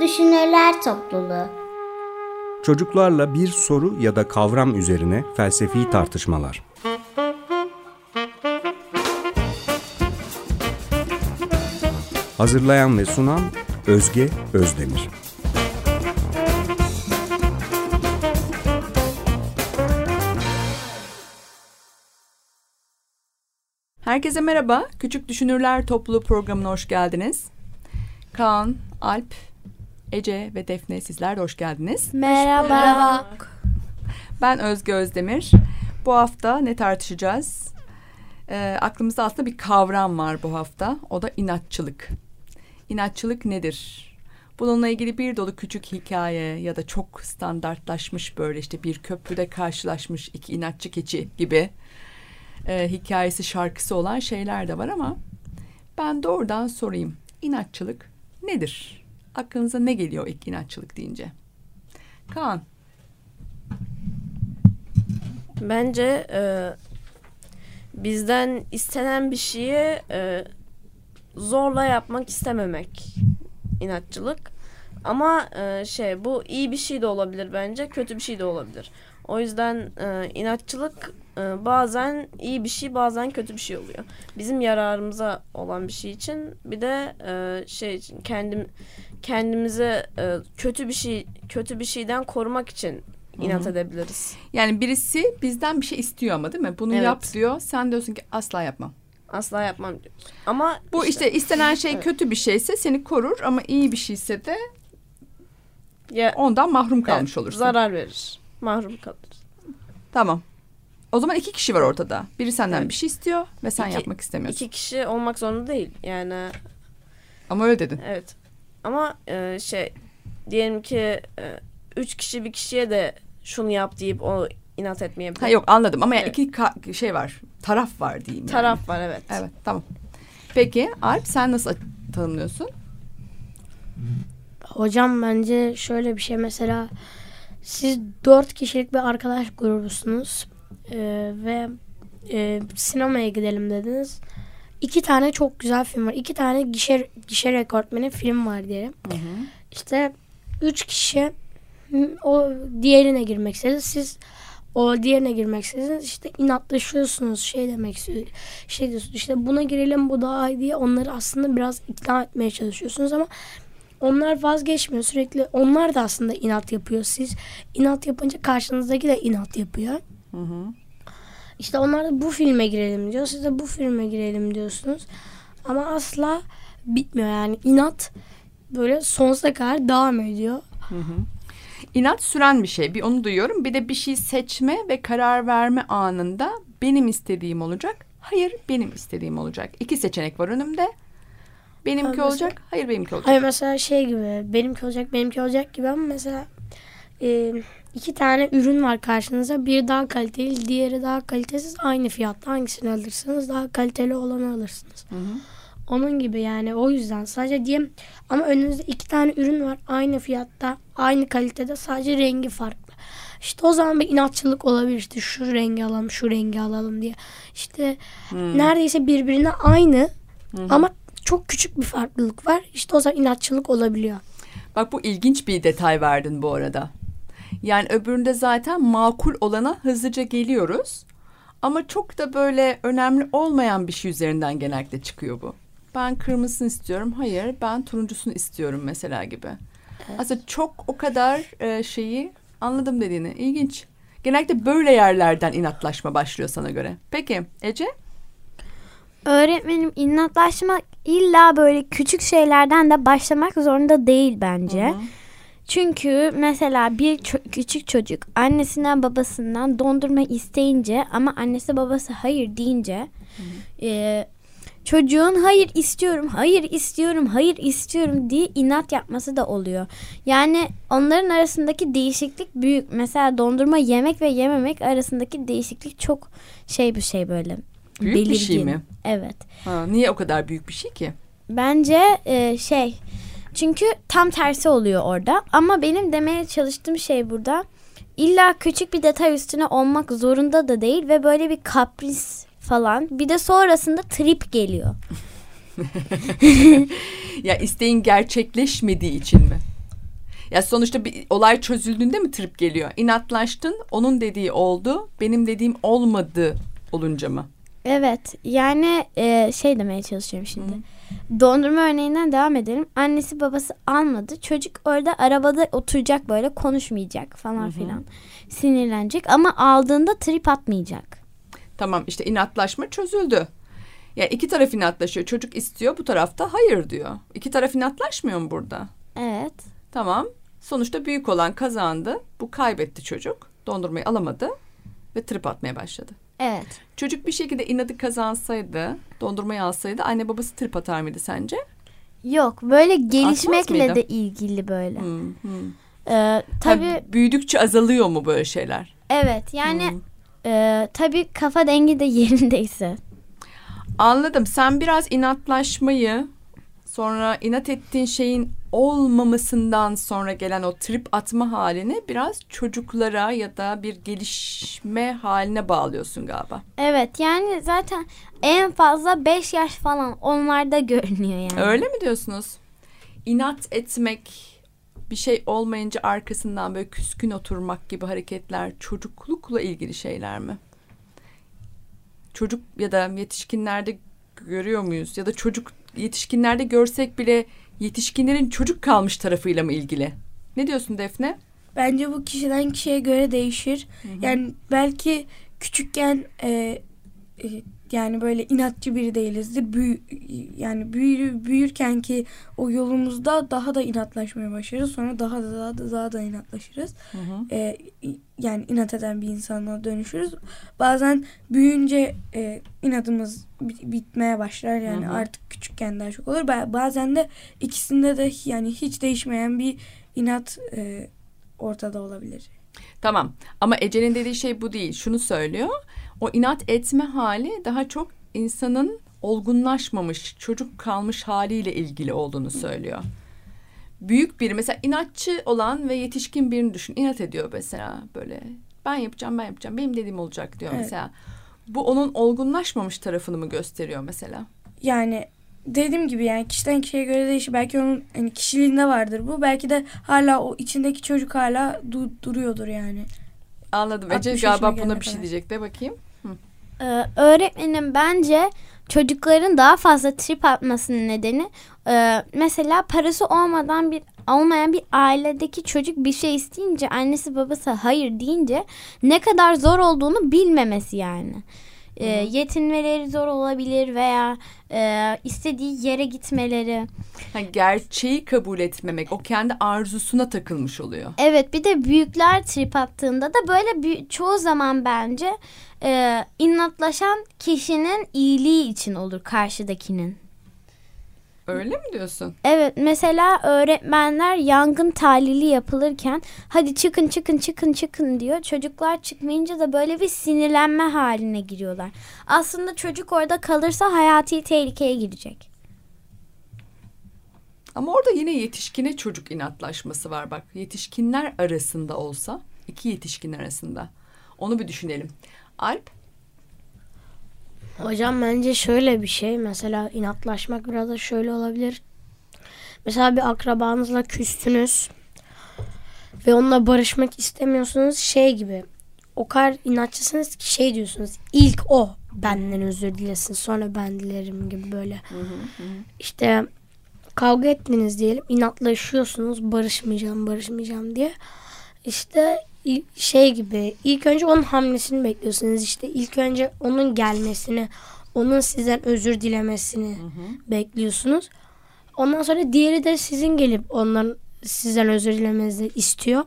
Düşünürler Topluluğu Çocuklarla bir soru ya da kavram üzerine felsefi tartışmalar. Hazırlayan ve sunan Özge Özdemir. Herkese merhaba. Küçük Düşünürler Topluluğu programına hoş geldiniz. Kaan, Alp, Ece ve Defne sizler de hoş geldiniz. Merhaba. Merhaba. Ben Özge Özdemir. Bu hafta ne tartışacağız? Ee, aklımızda aslında bir kavram var bu hafta. O da inatçılık. İnatçılık nedir? Bununla ilgili bir dolu küçük hikaye ya da çok standartlaşmış böyle işte bir köprüde karşılaşmış iki inatçı keçi gibi e, hikayesi şarkısı olan şeyler de var ama ben doğrudan sorayım. İnatçılık nedir? Aklınıza ne geliyor ilk inatçılık deyince? Kaan. Bence e, bizden istenen bir şeyi e, zorla yapmak istememek inatçılık. Ama e, şey bu iyi bir şey de olabilir bence, kötü bir şey de olabilir. O yüzden e, inatçılık e, bazen iyi bir şey, bazen kötü bir şey oluyor. Bizim yararımıza olan bir şey için bir de e, şey için kendim kendimize e, kötü bir şey kötü bir şeyden korumak için inat Hı-hı. edebiliriz. Yani birisi bizden bir şey istiyor ama değil mi? Bunu evet. yap diyor. Sen diyorsun ki asla yapmam. Asla yapmam diyorsun. Ama bu işte, işte istenen şey evet. kötü bir şeyse seni korur ama iyi bir şeyse de ya, ondan mahrum kalmış evet, olursun. Zarar verir. Mahrum kalır. Tamam. O zaman iki kişi var ortada. Biri senden evet. bir şey istiyor ve sen iki, yapmak istemiyorsun. İki kişi olmak zorunda değil. Yani Ama öyle dedin. Evet. Ama e, şey diyelim ki e, üç kişi bir kişiye de şunu yap deyip o inat etmeyebilir. Ha yok anladım ama evet. iki şey var. Taraf var diyeyim. Taraf yani. var evet. Evet tamam. Peki Alp sen nasıl tanımlıyorsun? Hocam bence şöyle bir şey mesela siz dört kişilik bir arkadaş grubusunuz ee, ve e, sinemaya gidelim dediniz. İki tane çok güzel film var. İki tane gişe, gişe rekortmeni film var diyelim. Hı hı. İşte üç kişi o diğerine girmek istedi. Siz o diğerine girmek istediniz. İşte inatlaşıyorsunuz. Şey demek şey diyorsunuz. İşte buna girelim bu daha iyi diye onları aslında biraz ikna etmeye çalışıyorsunuz ama onlar vazgeçmiyor sürekli. Onlar da aslında inat yapıyor. Siz inat yapınca karşınızdaki de inat yapıyor. Hı hı. İşte onlar da bu filme girelim diyor. Siz de bu filme girelim diyorsunuz. Ama asla bitmiyor yani. inat böyle sonsuza kadar devam ediyor. Hı hı. İnat süren bir şey. Bir onu duyuyorum. Bir de bir şey seçme ve karar verme anında benim istediğim olacak. Hayır benim istediğim olacak. İki seçenek var önümde. Benimki mesela, olacak. Hayır benimki olacak. Hayır mesela şey gibi. Benimki olacak benimki olacak gibi ama mesela e, iki tane ürün var karşınıza. Bir daha kaliteli, diğeri daha kalitesiz. Aynı fiyatta hangisini alırsınız daha kaliteli olanı alırsınız. Hı hı. Onun gibi yani o yüzden sadece diyeyim ama önünüzde iki tane ürün var aynı fiyatta aynı kalitede sadece rengi farklı. İşte o zaman bir inatçılık olabilir işte şu rengi alalım şu rengi alalım diye. İşte hmm. neredeyse birbirine aynı hmm. ama çok küçük bir farklılık var. İşte o zaman inatçılık olabiliyor. Bak bu ilginç bir detay verdin bu arada. Yani öbüründe zaten makul olana hızlıca geliyoruz. Ama çok da böyle önemli olmayan bir şey üzerinden genellikle çıkıyor bu. Ben kırmızısını istiyorum. Hayır ben turuncusunu istiyorum mesela gibi. Evet. Aslında çok o kadar e, şeyi anladım dediğini. İlginç. Genellikle böyle yerlerden inatlaşma başlıyor sana göre. Peki Ece? Öğretmenim inatlaşma illa böyle küçük şeylerden de başlamak zorunda değil bence. Hı hı. Çünkü mesela bir ço- küçük çocuk annesinden babasından dondurma isteyince ama annesi babası hayır deyince e, çocuğun hayır istiyorum, hayır istiyorum, hayır istiyorum diye inat yapması da oluyor. Yani onların arasındaki değişiklik büyük. Mesela dondurma yemek ve yememek arasındaki değişiklik çok şey bir şey böyle. Büyük belirgin. bir şey mi? Evet. Ha, niye o kadar büyük bir şey ki? Bence e, şey çünkü tam tersi oluyor orada. Ama benim demeye çalıştığım şey burada illa küçük bir detay üstüne olmak zorunda da değil ve böyle bir kapris falan. Bir de sonrasında trip geliyor. ya isteğin gerçekleşmediği için mi? Ya sonuçta bir olay çözüldüğünde mi trip geliyor? İnatlaştın, onun dediği oldu, benim dediğim olmadı olunca mı? Evet yani e, şey demeye çalışıyorum şimdi. Dondurma örneğinden devam edelim. Annesi babası almadı. Çocuk orada arabada oturacak böyle konuşmayacak falan filan. Sinirlenecek ama aldığında trip atmayacak. Tamam işte inatlaşma çözüldü. Ya iki taraf inatlaşıyor. Çocuk istiyor, bu tarafta hayır diyor. İki taraf inatlaşmıyor mu burada? Evet. Tamam. Sonuçta büyük olan kazandı. Bu kaybetti çocuk. Dondurmayı alamadı ve trip atmaya başladı. Evet. Çocuk bir şekilde inadı kazansaydı, dondurmayı alsaydı anne babası trip atar mıydı sence? Yok böyle gelişmekle de ilgili böyle. Hmm, hmm. Ee, Tabii tabii büyüdükçe azalıyor mu böyle şeyler? evet yani Hmm. e, tabii kafa dengi de yerindeyse. Anladım. Sen biraz inatlaşmayı sonra inat ettiğin şeyin olmamasından sonra gelen o trip atma halini biraz çocuklara ya da bir gelişme haline bağlıyorsun galiba. Evet yani zaten en fazla 5 yaş falan onlarda görünüyor yani. Öyle mi diyorsunuz? İnat etmek, bir şey olmayınca arkasından böyle küskün oturmak gibi hareketler çocuklukla ilgili şeyler mi? Çocuk ya da yetişkinlerde görüyor muyuz? Ya da çocuk yetişkinlerde görsek bile yetişkinlerin çocuk kalmış tarafıyla mı ilgili? Ne diyorsun Defne? Bence bu kişiden kişiye göre değişir. Yani belki küçükken e, e, yani böyle inatçı biri değilizdir. Büyü, yani büyür, büyürken ki o yolumuzda daha da inatlaşmaya başlarız. Sonra daha da daha da daha da inatlaşırız. E, yani inat eden bir insana dönüşürüz. Bazen büyüyünce e, inadımız bit- bitmeye başlar. Yani Hı hı. artık küçükken daha çok olur. Ba- Bazen de ikisinde de yani hiç değişmeyen bir inat e, ortada olabilir. Tamam ama Ece'nin dediği şey bu değil. Şunu söylüyor. O inat etme hali daha çok insanın olgunlaşmamış, çocuk kalmış haliyle ilgili olduğunu söylüyor. Büyük biri mesela inatçı olan ve yetişkin birini düşün. İnat ediyor mesela böyle. Ben yapacağım, ben yapacağım. Benim dediğim olacak diyor Evet. mesela. Bu onun olgunlaşmamış tarafını mı gösteriyor mesela? Yani dediğim gibi yani kişiden kişiye göre değişir. Belki onun hani kişiliğinde vardır bu. Belki de hala o içindeki çocuk hala du- duruyordur yani. Anladım. Ece 60 galiba buna bir şey kadar. diyecek de bakayım. Ee, öğretmenim bence çocukların daha fazla trip atmasının nedeni e, mesela parası olmadan bir olmayan bir ailedeki çocuk bir şey isteyince annesi babası hayır deyince ne kadar zor olduğunu bilmemesi yani. Ee, yetinmeleri zor olabilir veya e, istediği yere gitmeleri. Ha, gerçeği kabul etmemek, o kendi arzusuna takılmış oluyor. Evet bir de büyükler trip attığında da böyle çoğu zaman bence e, inatlaşan kişinin iyiliği için olur karşıdakinin. Öyle mi diyorsun? Evet mesela öğretmenler yangın talili yapılırken hadi çıkın çıkın çıkın çıkın diyor. Çocuklar çıkmayınca da böyle bir sinirlenme haline giriyorlar. Aslında çocuk orada kalırsa hayati tehlikeye girecek. Ama orada yine yetişkine çocuk inatlaşması var bak. Yetişkinler arasında olsa, iki yetişkin arasında. Onu bir düşünelim. Alp, Hocam bence şöyle bir şey. Mesela inatlaşmak biraz da şöyle olabilir. Mesela bir akrabanızla küstünüz ve onunla barışmak istemiyorsunuz şey gibi. O kadar inatçısınız ki şey diyorsunuz. İlk o benden özür dilesin sonra ben dilerim gibi böyle. İşte kavga ettiniz diyelim inatlaşıyorsunuz barışmayacağım barışmayacağım diye. İşte şey gibi ilk önce onun hamlesini bekliyorsunuz işte ilk önce onun gelmesini onun sizden özür dilemesini bekliyorsunuz. Ondan sonra diğeri de sizin gelip ondan sizden özür dilemenizi istiyor.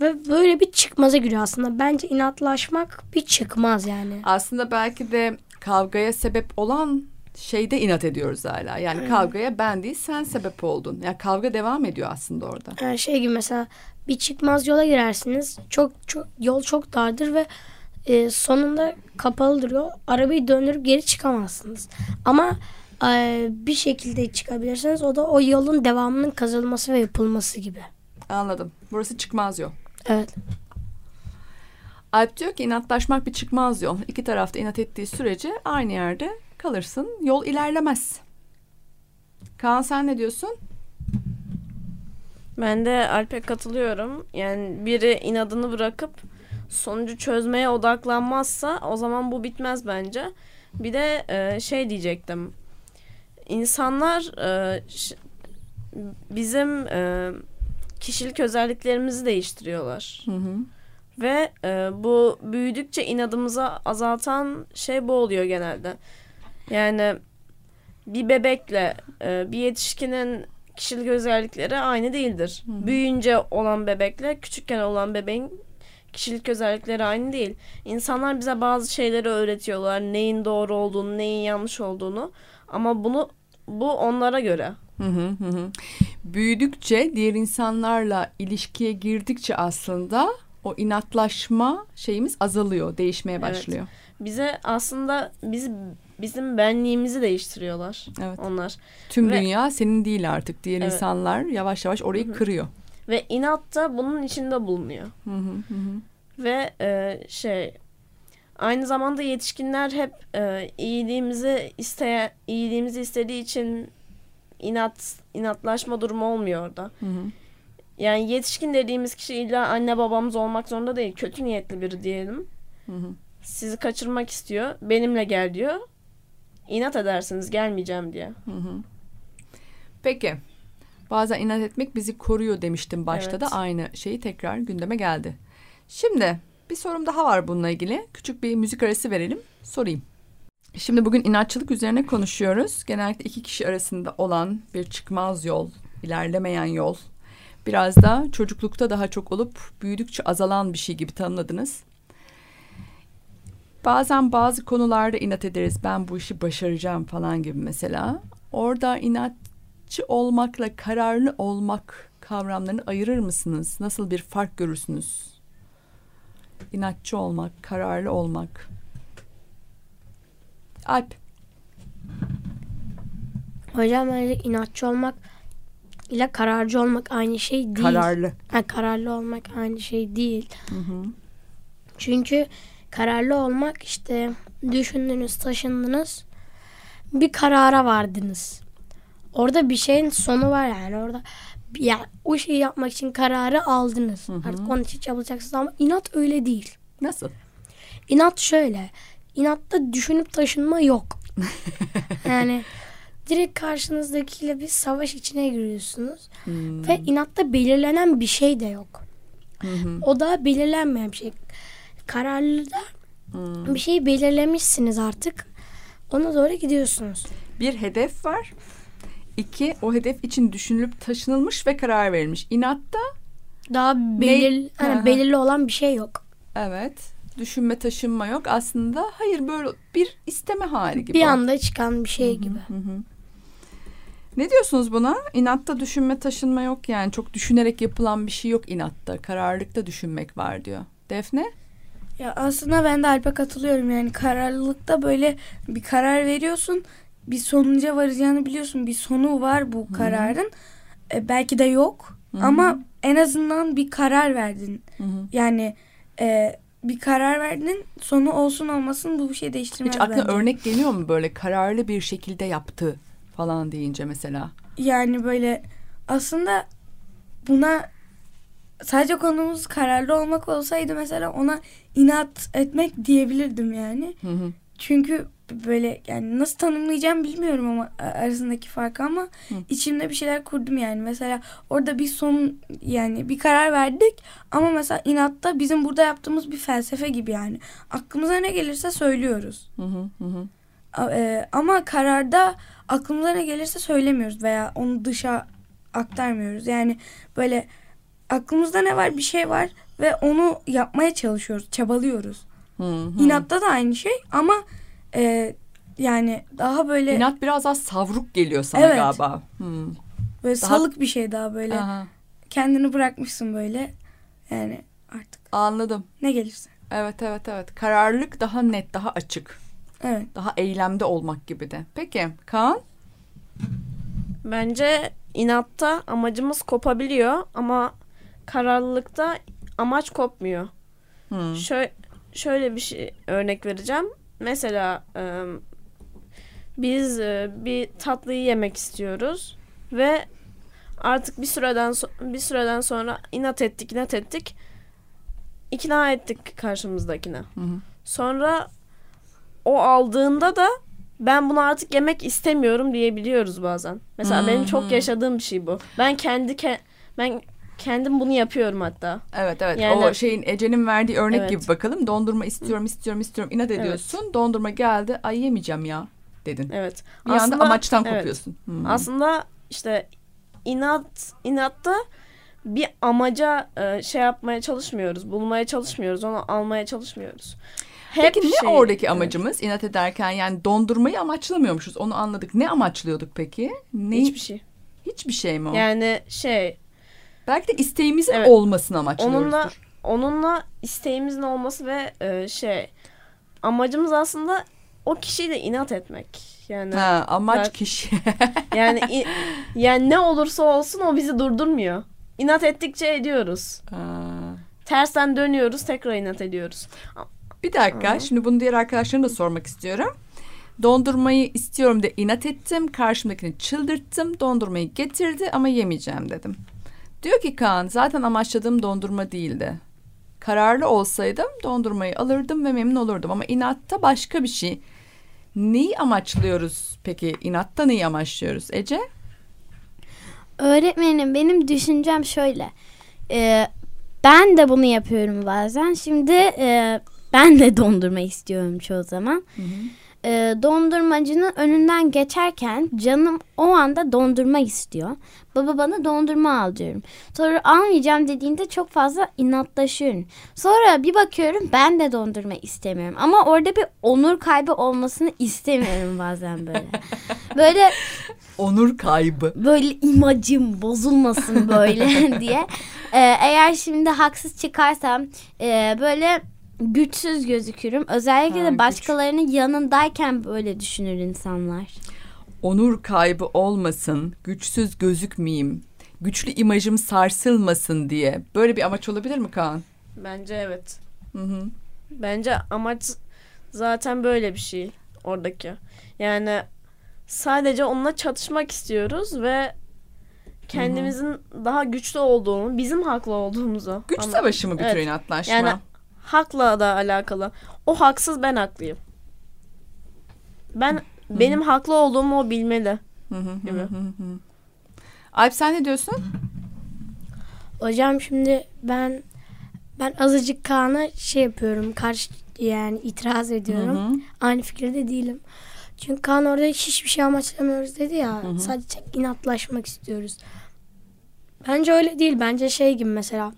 Ve böyle bir çıkmaza giriyor aslında. Bence inatlaşmak bir çıkmaz yani. aslında belki de kavgaya sebep olan şeyde inat ediyoruz hala. Yani kavgaya ben değil sen sebep oldun. Yani kavga devam ediyor aslında orada. Yani şey gibi mesela bir çıkmaz yola girersiniz. Çok çok yol çok dardır ve e, sonunda kapalı duruyor. Arabayı döndürüp geri çıkamazsınız. Ama e, bir şekilde çıkabilirsiniz. O da o yolun devamının kazanılması ve yapılması gibi. Anladım. Burası çıkmaz yol. Evet. Alp diyor ki inatlaşmak bir çıkmaz yol. İki tarafta inat ettiği sürece aynı yerde kalırsın. Yol ilerlemez. Kaan sen ne diyorsun? Ben de Alp'e katılıyorum. Yani biri inadını bırakıp sonucu çözmeye odaklanmazsa o zaman bu bitmez bence. Bir de e, şey diyecektim. İnsanlar e, bizim e, kişilik özelliklerimizi değiştiriyorlar. Hı hı. Ve e, bu büyüdükçe inadımızı azaltan şey bu oluyor genelde. Yani bir bebekle e, bir yetişkinin kişilik özellikleri aynı değildir. Büyüyünce olan bebekle küçükken olan bebeğin kişilik özellikleri aynı değil. İnsanlar bize bazı şeyleri öğretiyorlar. Neyin doğru olduğunu, neyin yanlış olduğunu. Ama bunu bu onlara göre. Hı hı hı. Büyüdükçe diğer insanlarla ilişkiye girdikçe aslında o inatlaşma şeyimiz azalıyor, değişmeye Evet. başlıyor. Bize aslında biz bizim benliğimizi değiştiriyorlar Evet. onlar. Tüm Ve- dünya senin değil artık. Diğer Evet. insanlar yavaş yavaş orayı kırıyor. Ve inat da bunun içinde bulunuyor. Hı hı hı hı. Ve e, şey aynı zamanda yetişkinler hep e, iyiliğimizi isteye iyiliğimizi istediği için inat inatlaşma durumu olmuyor orada. Hı hı. Yani yetişkin dediğimiz kişi illa anne babamız olmak zorunda değil. Kötü niyetli biri diyelim. Hı hı. Sizi kaçırmak istiyor. Benimle gel diyor. İnat edersiniz gelmeyeceğim diye. Hı hı. Peki. Bazen inat etmek bizi koruyor demiştim başta Evet. da aynı şeyi tekrar gündeme geldi. Şimdi bir sorum daha var bununla ilgili. Küçük bir müzik arası verelim. Sorayım. Şimdi bugün inatçılık üzerine konuşuyoruz. Genellikle iki kişi arasında olan bir çıkmaz yol, ilerlemeyen yol. Biraz da çocuklukta daha çok olup büyüdükçe azalan bir şey gibi tanımladınız. Bazen bazı konularda inat ederiz. Ben bu işi başaracağım falan gibi mesela. Orada inatçı olmakla kararlı olmak kavramlarını ayırır mısınız? Nasıl bir fark görürsünüz? İnatçı olmak, kararlı olmak. Alp. Hocam bence inatçı olmak ile kararcı olmak aynı şey değil. Kararlı. Ha, kararlı olmak aynı şey değil. Hı hı. Çünkü kararlı olmak işte düşündünüz, taşındınız. Bir karara vardınız. Orada bir şeyin sonu var yani. Orada ya o şeyi yapmak için kararı aldınız. Hı hı. Artık onun için çabalayacaksınız ama inat öyle değil. Nasıl? İnat şöyle. İnatta düşünüp taşınma yok. yani direkt karşınızdakiyle bir savaş içine giriyorsunuz. Hmm. Ve inatta belirlenen bir şey de yok. Hı hı. O da belirlenmeyen bir şey. Kararlıda Hmm. bir şeyi belirlemişsiniz artık. Ona doğru gidiyorsunuz. Bir hedef var. İki, o hedef için düşünülüp taşınılmış ve karar verilmiş. İnatta Daha belir, Hı hani hı. belirli olan bir şey yok. evet düşünme taşınma yok. Aslında hayır böyle bir isteme hali gibi. Bir anda çıkan bir şey gibi. Hı hı. Ne diyorsunuz buna? İnatta düşünme taşınma yok yani. Çok düşünerek yapılan bir şey yok inatta. Kararlılıkta düşünmek var diyor. Defne? Ya aslında ben de Alp'e katılıyorum. Yani kararlılıkta böyle bir karar veriyorsun. Bir sonuca varacağını biliyorsun. Bir sonu var bu kararın. E, belki de yok. Ama en azından bir karar verdin. Hı hı. Yani e, bir karar verdin. Sonu olsun olmasın bu bir şey değiştirmez Hiç aklına bence. örnek geliyor mu böyle kararlı bir şekilde yaptı falan deyince mesela? Yani böyle aslında buna sadece konumuz kararlı olmak olsaydı mesela ona inat etmek diyebilirdim yani. Hı hı. Çünkü böyle yani nasıl tanımlayacağım bilmiyorum ama arasındaki farkı ama Hı. içimde bir şeyler kurdum yani. Mesela orada bir son yani bir karar verdik ama mesela inatta bizim burada yaptığımız bir felsefe gibi yani. Aklımıza ne gelirse söylüyoruz. Hı hı hı e, ama kararda aklımıza ne gelirse söylemiyoruz veya onu dışa aktarmıyoruz. Yani böyle aklımızda ne var bir şey var ve onu yapmaya çalışıyoruz, çabalıyoruz. Hı hı. İnatta da aynı şey ama e, yani daha böyle İnat biraz daha savruk geliyor sana Evet. galiba. Hı. böyle daha- salık bir şey daha böyle Aha, kendini bırakmışsın böyle yani artık anladım. ne gelirse. Evet evet evet. Kararlılık daha net, daha açık. Evet. Daha eylemde olmak gibi de. Peki Kaan? Bence inatta amacımız kopabiliyor ama kararlılıkta amaç kopmuyor. Hı. Şöyle, şöyle bir şey örnek vereceğim. Mesela e, biz e, bir tatlıyı yemek istiyoruz ve Artık bir süreden so- bir süreden sonra inat ettik, inat ettik. İkna ettik karşımızdakine. Hı hı. Sonra o aldığında da ben bunu artık yemek istemiyorum diyebiliyoruz bazen. Mesela benim Hı hı. çok yaşadığım bir şey bu. Ben kendi ke- ben kendim bunu yapıyorum hatta. Evet evet Yani- o şeyin Ece'nin verdiği örnek Evet. gibi bakalım. Dondurma istiyorum istiyorum istiyorum inat ediyorsun. Dondurma geldi ay yemeyeceğim ya dedin. Evet. Bir anda Aslında- amaçtan evet. kopuyorsun. Hmm. Aslında işte inat inatta bir amaca e, şey yapmaya çalışmıyoruz, bulmaya çalışmıyoruz, onu almaya çalışmıyoruz. Hep Peki ne şey- oradaki evet. amacımız inat ederken yani dondurmayı amaçlamıyormuşuz onu anladık. Ne amaçlıyorduk peki? Ne? Hiçbir şey. Hiçbir şey mi o? Yani şey Belki de isteğimizin Evet. olmasını amaçlıyoruzdur. onunla onunla isteğimizin olması ve e, şey amacımız aslında o kişiyle inat etmek. Yani Ha, amaç Belki- kişi. yani i- yani ne olursa olsun o bizi durdurmuyor. İnat ettikçe ediyoruz. Ha. Tersten dönüyoruz, tekrar inat ediyoruz. Bir dakika. Şimdi bunu diğer arkadaşlarıma da sormak istiyorum. Dondurmayı istiyorum de inat ettim. Karşımdakini çıldırttım. Dondurmayı getirdi ama yemeyeceğim dedim. Diyor ki Kaan zaten amaçladığım dondurma değildi. Kararlı olsaydım dondurmayı alırdım ve memnun olurdum. Ama inatta başka bir şey. Neyi amaçlıyoruz peki? İnatta neyi amaçlıyoruz Ece? Öğretmenim benim düşüncem şöyle. Ee, ben de bunu yapıyorum bazen. Şimdi e, ben de dondurma istiyorum çoğu zaman. Ee, dondurmacının önünden geçerken canım o anda dondurma istiyor. Baba bana dondurma al diyorum. Sonra almayacağım dediğinde çok fazla inatlaşıyorum. Sonra bir bakıyorum ben de dondurma istemiyorum. Ama orada bir onur kaybı olmasını istemiyorum bazen böyle. Böyle Onur kaybı. böyle imajım bozulmasın böyle diye. Ee, eğer şimdi haksız çıkarsam e, böyle güçsüz gözükürüm. Özellikle Ha, de güç. başkalarının yanındayken böyle düşünür insanlar. onur kaybı olmasın, güçsüz gözükmeyeyim, güçlü imajım sarsılmasın diye. Böyle bir amaç olabilir mi Kaan? Bence evet. Hı hı. Bence amaç zaten böyle bir şey oradaki. Yani sadece onunla çatışmak istiyoruz ve kendimizin daha güçlü olduğunu, bizim haklı olduğumuzu. Güç Ama- savaşı mı bir tür Evet. inatlaşma? Yani hakla da alakalı. O haksız ben haklıyım. Ben benim haklı olduğumu o bilmeli. Hı hı hı gibi. hı hı. Alp sen ne diyorsun? Hocam şimdi ben ben azıcık Kaan'a şey yapıyorum. Karşı yani itiraz ediyorum. Hı hı. Aynı fikirde değilim. Çünkü Kaan orada hiçbir şey amaçlamıyoruz dedi ya. Hı hı. Sadece inatlaşmak istiyoruz. Bence öyle değil. Bence şey gibi mesela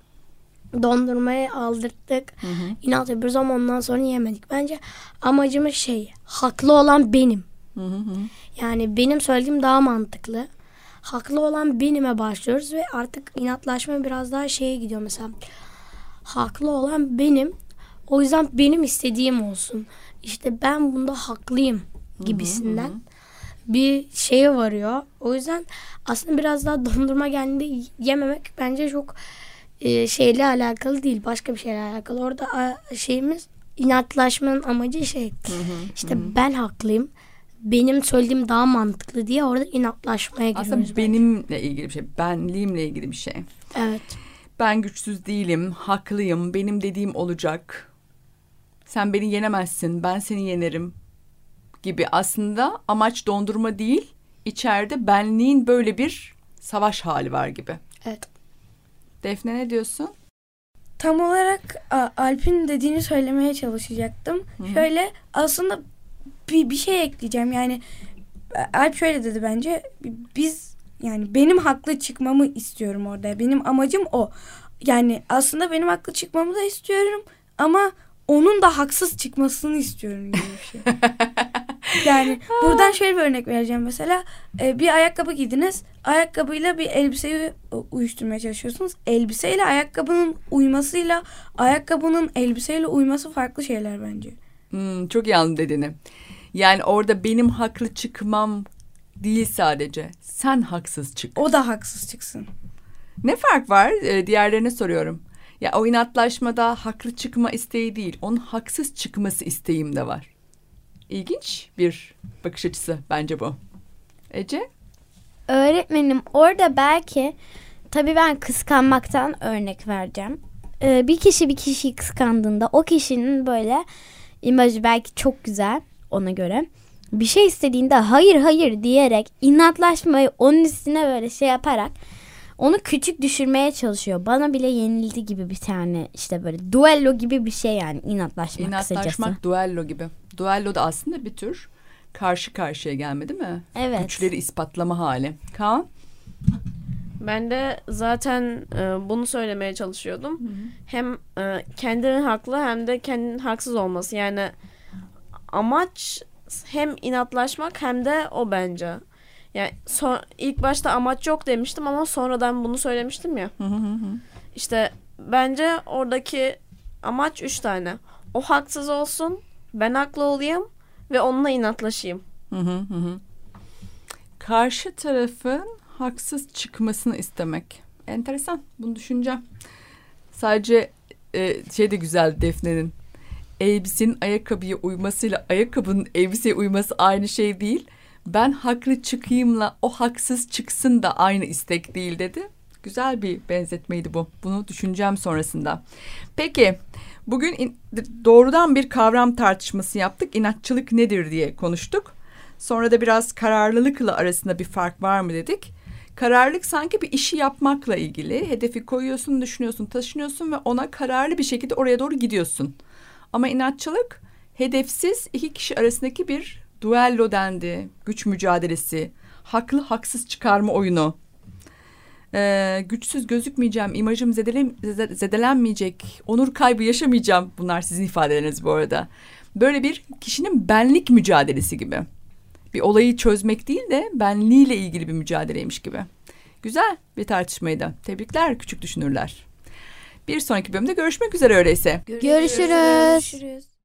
dondurmayı aldırttık. Hı hı. inat yapıyoruz ama ondan sonra yemedik. Bence amacımız şey haklı olan benim. Hı hı hı. Yani benim söylediğim daha mantıklı. Haklı olan benime başlıyoruz ve artık inatlaşma biraz daha şeye gidiyor mesela. Haklı olan benim. O yüzden benim istediğim olsun. İşte ben bunda haklıyım gibisinden bir şeye varıyor. O yüzden aslında biraz daha dondurma geldiğinde yememek bence çok e, şeyle alakalı değil. Başka bir şeyle alakalı. Orada a, şeyimiz inatlaşmanın amacı şey. işte ben haklıyım. Benim söylediğim daha mantıklı diye orada inatlaşmaya giriyoruz. Aslında bence. benimle ilgili bir şey, benliğimle ilgili bir şey. Evet. Ben güçsüz değilim, haklıyım, benim dediğim olacak. Sen beni yenemezsin, ben seni yenerim gibi aslında amaç dondurma değil, içeride benliğin böyle bir savaş hali var gibi. Evet. Defne ne diyorsun? Tam olarak Alp'in dediğini söylemeye çalışacaktım. hı. Şöyle aslında bir, bir şey ekleyeceğim. Yani e, Alp şöyle dedi bence. Biz yani benim haklı çıkmamı istiyorum orada. Benim amacım o. Yani aslında benim haklı çıkmamı da istiyorum ama onun da haksız çıkmasını istiyorum gibi bir şey. yani buradan şöyle bir örnek vereceğim mesela. E, bir ayakkabı giydiniz. Ayakkabıyla bir elbiseyi e, uyuşturmaya çalışıyorsunuz. Elbiseyle ayakkabının uymasıyla ayakkabının elbiseyle uyması farklı şeyler bence. Hmm, çok iyi anladım dediğini. Yani orada benim haklı çıkmam değil sadece. Sen haksız çık. O da haksız çıksın. Ne fark var? Ee, diğerlerine soruyorum. Ya o inatlaşmada haklı çıkma isteği değil. Onun haksız çıkması isteğim de var. İlginç bir bakış açısı bence bu. Ece? öğretmenim orada belki tabii ben kıskanmaktan örnek vereceğim. Ee, bir kişi bir kişiyi kıskandığında o kişinin böyle imajı belki çok güzel ona göre. Bir şey istediğinde hayır hayır diyerek inatlaşmayı onun üstüne böyle şey yaparak onu küçük düşürmeye çalışıyor. Bana bile yenildi gibi bir tane işte böyle duello gibi bir şey yani inatlaşmak, İnatlaşmak kısacası. duello gibi. Duello da aslında bir tür karşı karşıya gelme değil mi? Evet. Güçleri ispatlama hali. Kaan? Ben de zaten e, bunu söylemeye çalışıyordum. Hem e, kendinin haklı hem de kendinin haksız olması. Yani amaç hem inatlaşmak hem de o bence. Yani son, ilk başta amaç yok demiştim ama sonradan bunu söylemiştim ya. İşte bence oradaki amaç üç tane. O haksız olsun, ben haklı olayım ve onunla inatlaşayım. Hı hı hı. Karşı tarafın haksız çıkmasını istemek. Enteresan. Bunu düşüneceğim. Sadece e, şey de güzel Defne'nin. Elbisenin ayakkabıya uymasıyla ayakkabının elbiseye uyması aynı şey değil. Ben haklı çıkayımla o haksız çıksın da aynı istek değil dedi. Güzel bir benzetmeydi bu. Bunu düşüneceğim sonrasında. Peki bugün in- doğrudan bir kavram tartışması yaptık. İnatçılık nedir diye konuştuk. Sonra da biraz kararlılıkla arasında bir fark var mı dedik. Kararlılık sanki bir işi yapmakla ilgili. Hedefi koyuyorsun, düşünüyorsun, taşınıyorsun ve ona kararlı bir şekilde oraya doğru gidiyorsun. Ama inatçılık hedefsiz iki kişi arasındaki bir duello dendi. Güç mücadelesi, haklı haksız çıkarma oyunu. Ee, güçsüz gözükmeyeceğim, imajım zedele, zede- zedelenmeyecek, onur kaybı yaşamayacağım. Bunlar sizin ifadeleriniz bu arada. Böyle bir kişinin benlik mücadelesi gibi. Bir olayı çözmek değil de benliğiyle ilgili bir mücadeleymiş gibi. Güzel bir tartışmaydı. Tebrikler küçük düşünürler. Bir sonraki bölümde görüşmek üzere öyleyse. Görüşürüz. Görüşürüz.